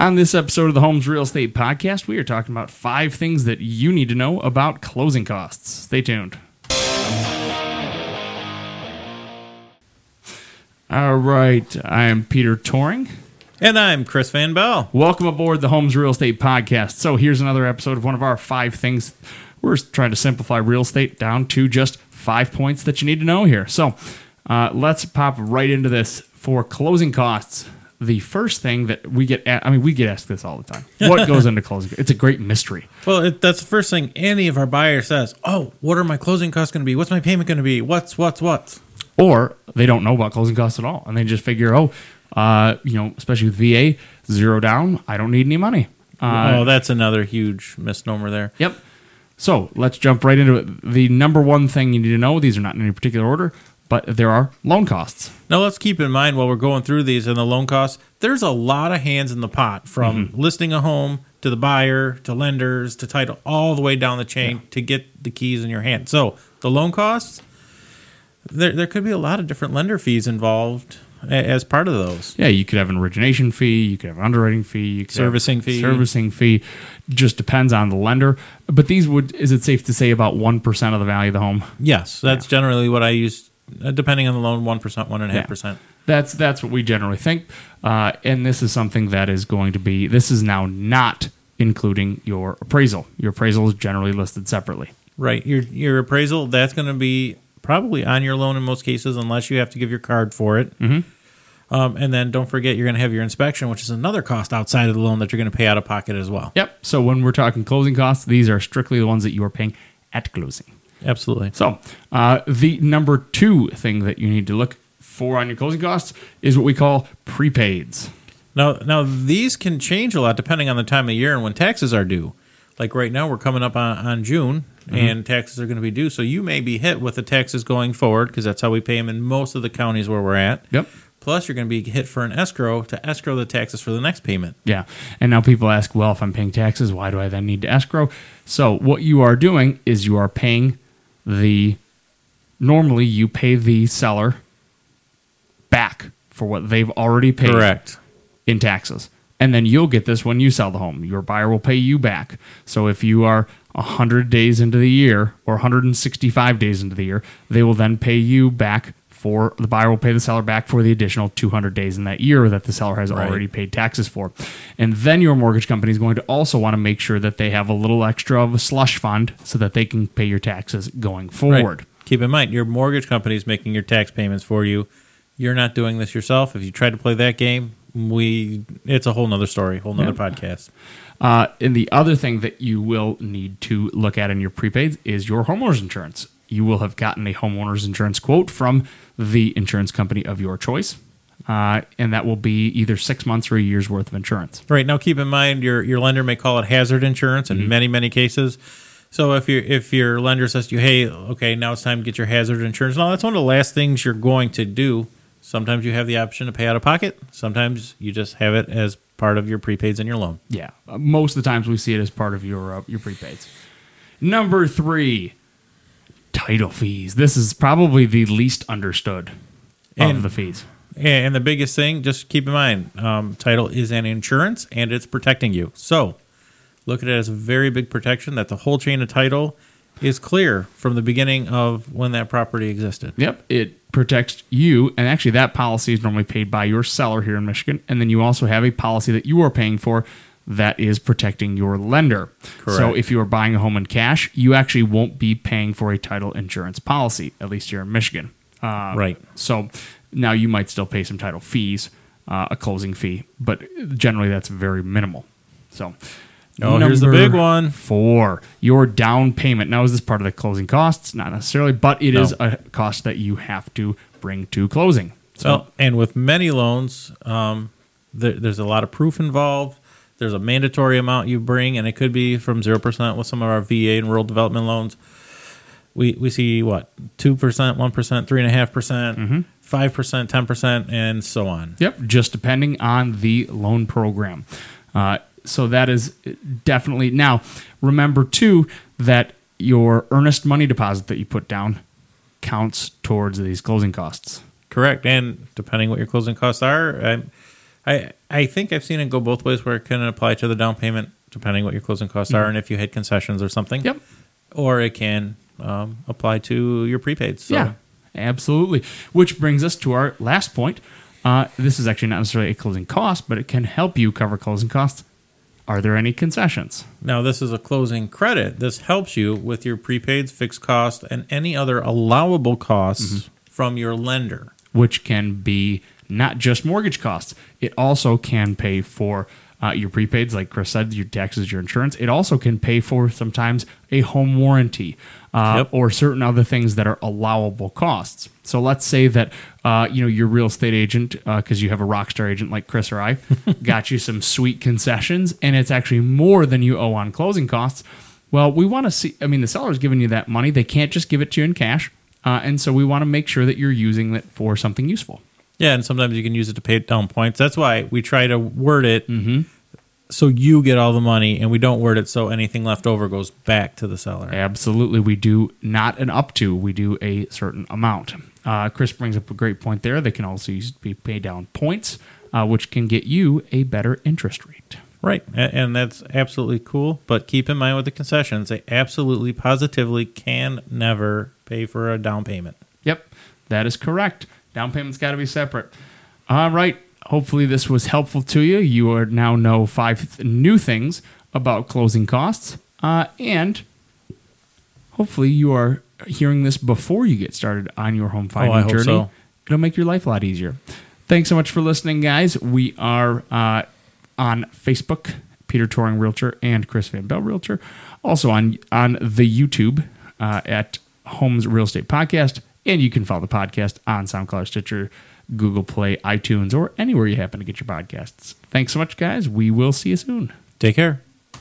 On this episode of the Homes Real Estate Podcast, we are talking about five things that you need to know about closing costs. Stay tuned. All right, I am Peter Toring. And I'm Chris Van Bell. Welcome aboard the Homes Real Estate Podcast. So, here's another episode of one of our five things. We're trying to simplify real estate down to just five points that you need to know here. So, uh, let's pop right into this for closing costs. The first thing that we get, I mean, we get asked this all the time. What goes into closing? It's a great mystery. Well, it, that's the first thing any of our buyers says. Oh, what are my closing costs going to be? What's my payment going to be? What's what's what's? Or they don't know about closing costs at all, and they just figure, oh, uh, you know, especially with VA, zero down. I don't need any money. Uh, oh, that's another huge misnomer there. Yep. So let's jump right into it. The number one thing you need to know, these are not in any particular order, but there are loan costs. Now let's keep in mind while we're going through these and the loan costs, there's a lot of hands in the pot from mm-hmm. listing a home to the buyer to lenders to title, all the way down the chain to get the keys in your hand. So the loan costs, there there could be a lot of different lender fees involved as part of those. Yeah, you could have an origination fee, you could have an underwriting fee, you could have Servicing fee. servicing fee. Just depends on the lender. But these would, is it safe to say, about one percent of the value of the home? Yes, that's generally what I use, depending on the loan, one percent, one and a half percent. That's that's what we generally think. Uh, and this is something that is going to be. This is now not including your appraisal. Your appraisal is generally listed separately. Right. Your your appraisal that's going to be probably on your loan in most cases, unless you have to give your card for it. Mm-hmm. Um, and then don't forget you're going to have your inspection, which is another cost outside of the loan that you're going to pay out of pocket as well. Yep. So when we're talking closing costs, these are strictly the ones that you are paying at closing. Absolutely. So, uh, the number two thing that you need to look for on your closing costs is what we call prepaids. Now, now these can change a lot depending on the time of year and when taxes are due. Like right now, we're coming up on, on June, and taxes are going to be due. So you may be hit with the taxes going forward because that's how we pay them in most of the counties where we're at. Yep. Plus, you're going to be hit for an escrow to escrow the taxes for the next payment. Yeah. And now people ask, well, if I'm paying taxes, why do I then need to escrow? So, what you are doing is you are paying the, normally you pay the seller back for what they've already paid. Correct. in taxes. And then you'll get this when you sell the home. Your buyer will pay you back. So if you are 100 days into the year or 165 days into the year, they will then pay you back for the buyer will pay the seller back for the additional 200 days in that year that the seller has Right. already paid taxes for. And then your mortgage company is going to also want to make sure that they have a little extra of a slush fund so that they can pay your taxes going forward. Right. Keep in mind, your mortgage company is making your tax payments for you. You're not doing this yourself. If you try to play that game, we it's a whole nother story, whole nother podcast. Uh, and the other thing that you will need to look at in your prepaids is your homeowner's insurance. You will have gotten a homeowner's insurance quote from the insurance company of your choice, uh, and that will be either six months or a year's worth of insurance. Right now, keep in mind your your lender may call it hazard insurance in many many cases. So if your if your lender says to you, "Hey, okay, now it's time to get your hazard insurance," now that's one of the last things you're going to do. Sometimes you have the option to pay out of pocket. Sometimes you just have it as part of your prepaids in your loan. Yeah, most of the times we see it as part of your uh, your prepaids. Number three, title fees. This is probably the least understood of the fees. And the biggest thing, just keep in mind, um, title is an insurance and it's protecting you. So look at it as a very big protection that the whole chain of title is clear from the beginning of when that property existed. Yep, it protects you, and actually, that policy is normally paid by your seller here in Michigan, and then you also have a policy that you are paying for that is protecting your lender. So, if you are buying a home in cash, you actually won't be paying for a title insurance policy, at least here in Michigan. Uh, Right. So now you might still pay some title fees, uh, a closing fee, but generally that's very minimal. So. Oh, here's the number big one. Four, your down payment. Now, is this part of the closing costs? Not necessarily, but it is No. a cost that you have to bring to closing. So, Well, and with many loans, um, there, there's a lot of proof involved. There's a mandatory amount you bring, and it could be from zero percent with some of our VA and rural development loans. We we see what two percent, one percent, three and a half percent, five percent, ten percent, and so on. Yep, just depending on the loan program. Uh, so that is definitely now. Remember too that your earnest money deposit that you put down counts towards these closing costs. Correct, and depending what your closing costs are, I, I I think I've seen it go both ways, where it can apply to the down payment depending what your closing costs are, and if you had concessions or something. Yep. Or it can um, apply to your prepaid. So. Yeah, absolutely. Which brings us to our last point. Uh, this is actually not necessarily a closing cost, but it can help you cover closing costs. Are there any concessions? Now, this is a closing credit. This helps you with your prepaids, fixed cost, and any other allowable costs from your lender. Which can be not just mortgage costs, it also can pay for uh, your prepaids, like Chris said, your taxes, your insurance. It also can pay for sometimes a home warranty uh, Yep. or certain other things that are allowable costs. So let's say that uh, you know your real estate agent, because you have a rock star agent like Chris or I, got you some sweet concessions, and it's actually more than you owe on closing costs. Well, we want to see. I mean, the seller's giving you that money; they can't just give it to you in cash, uh, and so we want to make sure that you're using it for something useful. Yeah, and sometimes you can use it to pay down points. That's why we try to word it so you get all the money, and we don't word it so anything left over goes back to the seller. Absolutely, we do not an up to. We do a certain amount. Uh, Chris brings up a great point there. They can also use be pay down points, uh, which can get you a better interest rate. Right, and that's absolutely cool. But keep in mind with the concessions, they absolutely, positively can never pay for a down payment. Yep, that is correct. Down payment's got to be separate. All right. Hopefully, this was helpful to you. You are now know five th- new things about closing costs, uh, and hopefully, you are hearing this before you get started on your home finding Oh, journey. so. It'll make your life a lot easier. Thanks so much for listening, guys. We are uh, on Facebook, Peter Touring Realtor and Chris Van Bell Realtor. Also on on the YouTube uh, at Homes Real Estate Podcast, and you can follow the podcast on SoundCloud, Stitcher, Google Play, iTunes, or anywhere you happen to get your podcasts. Thanks so much, guys. We will see you soon. Take care.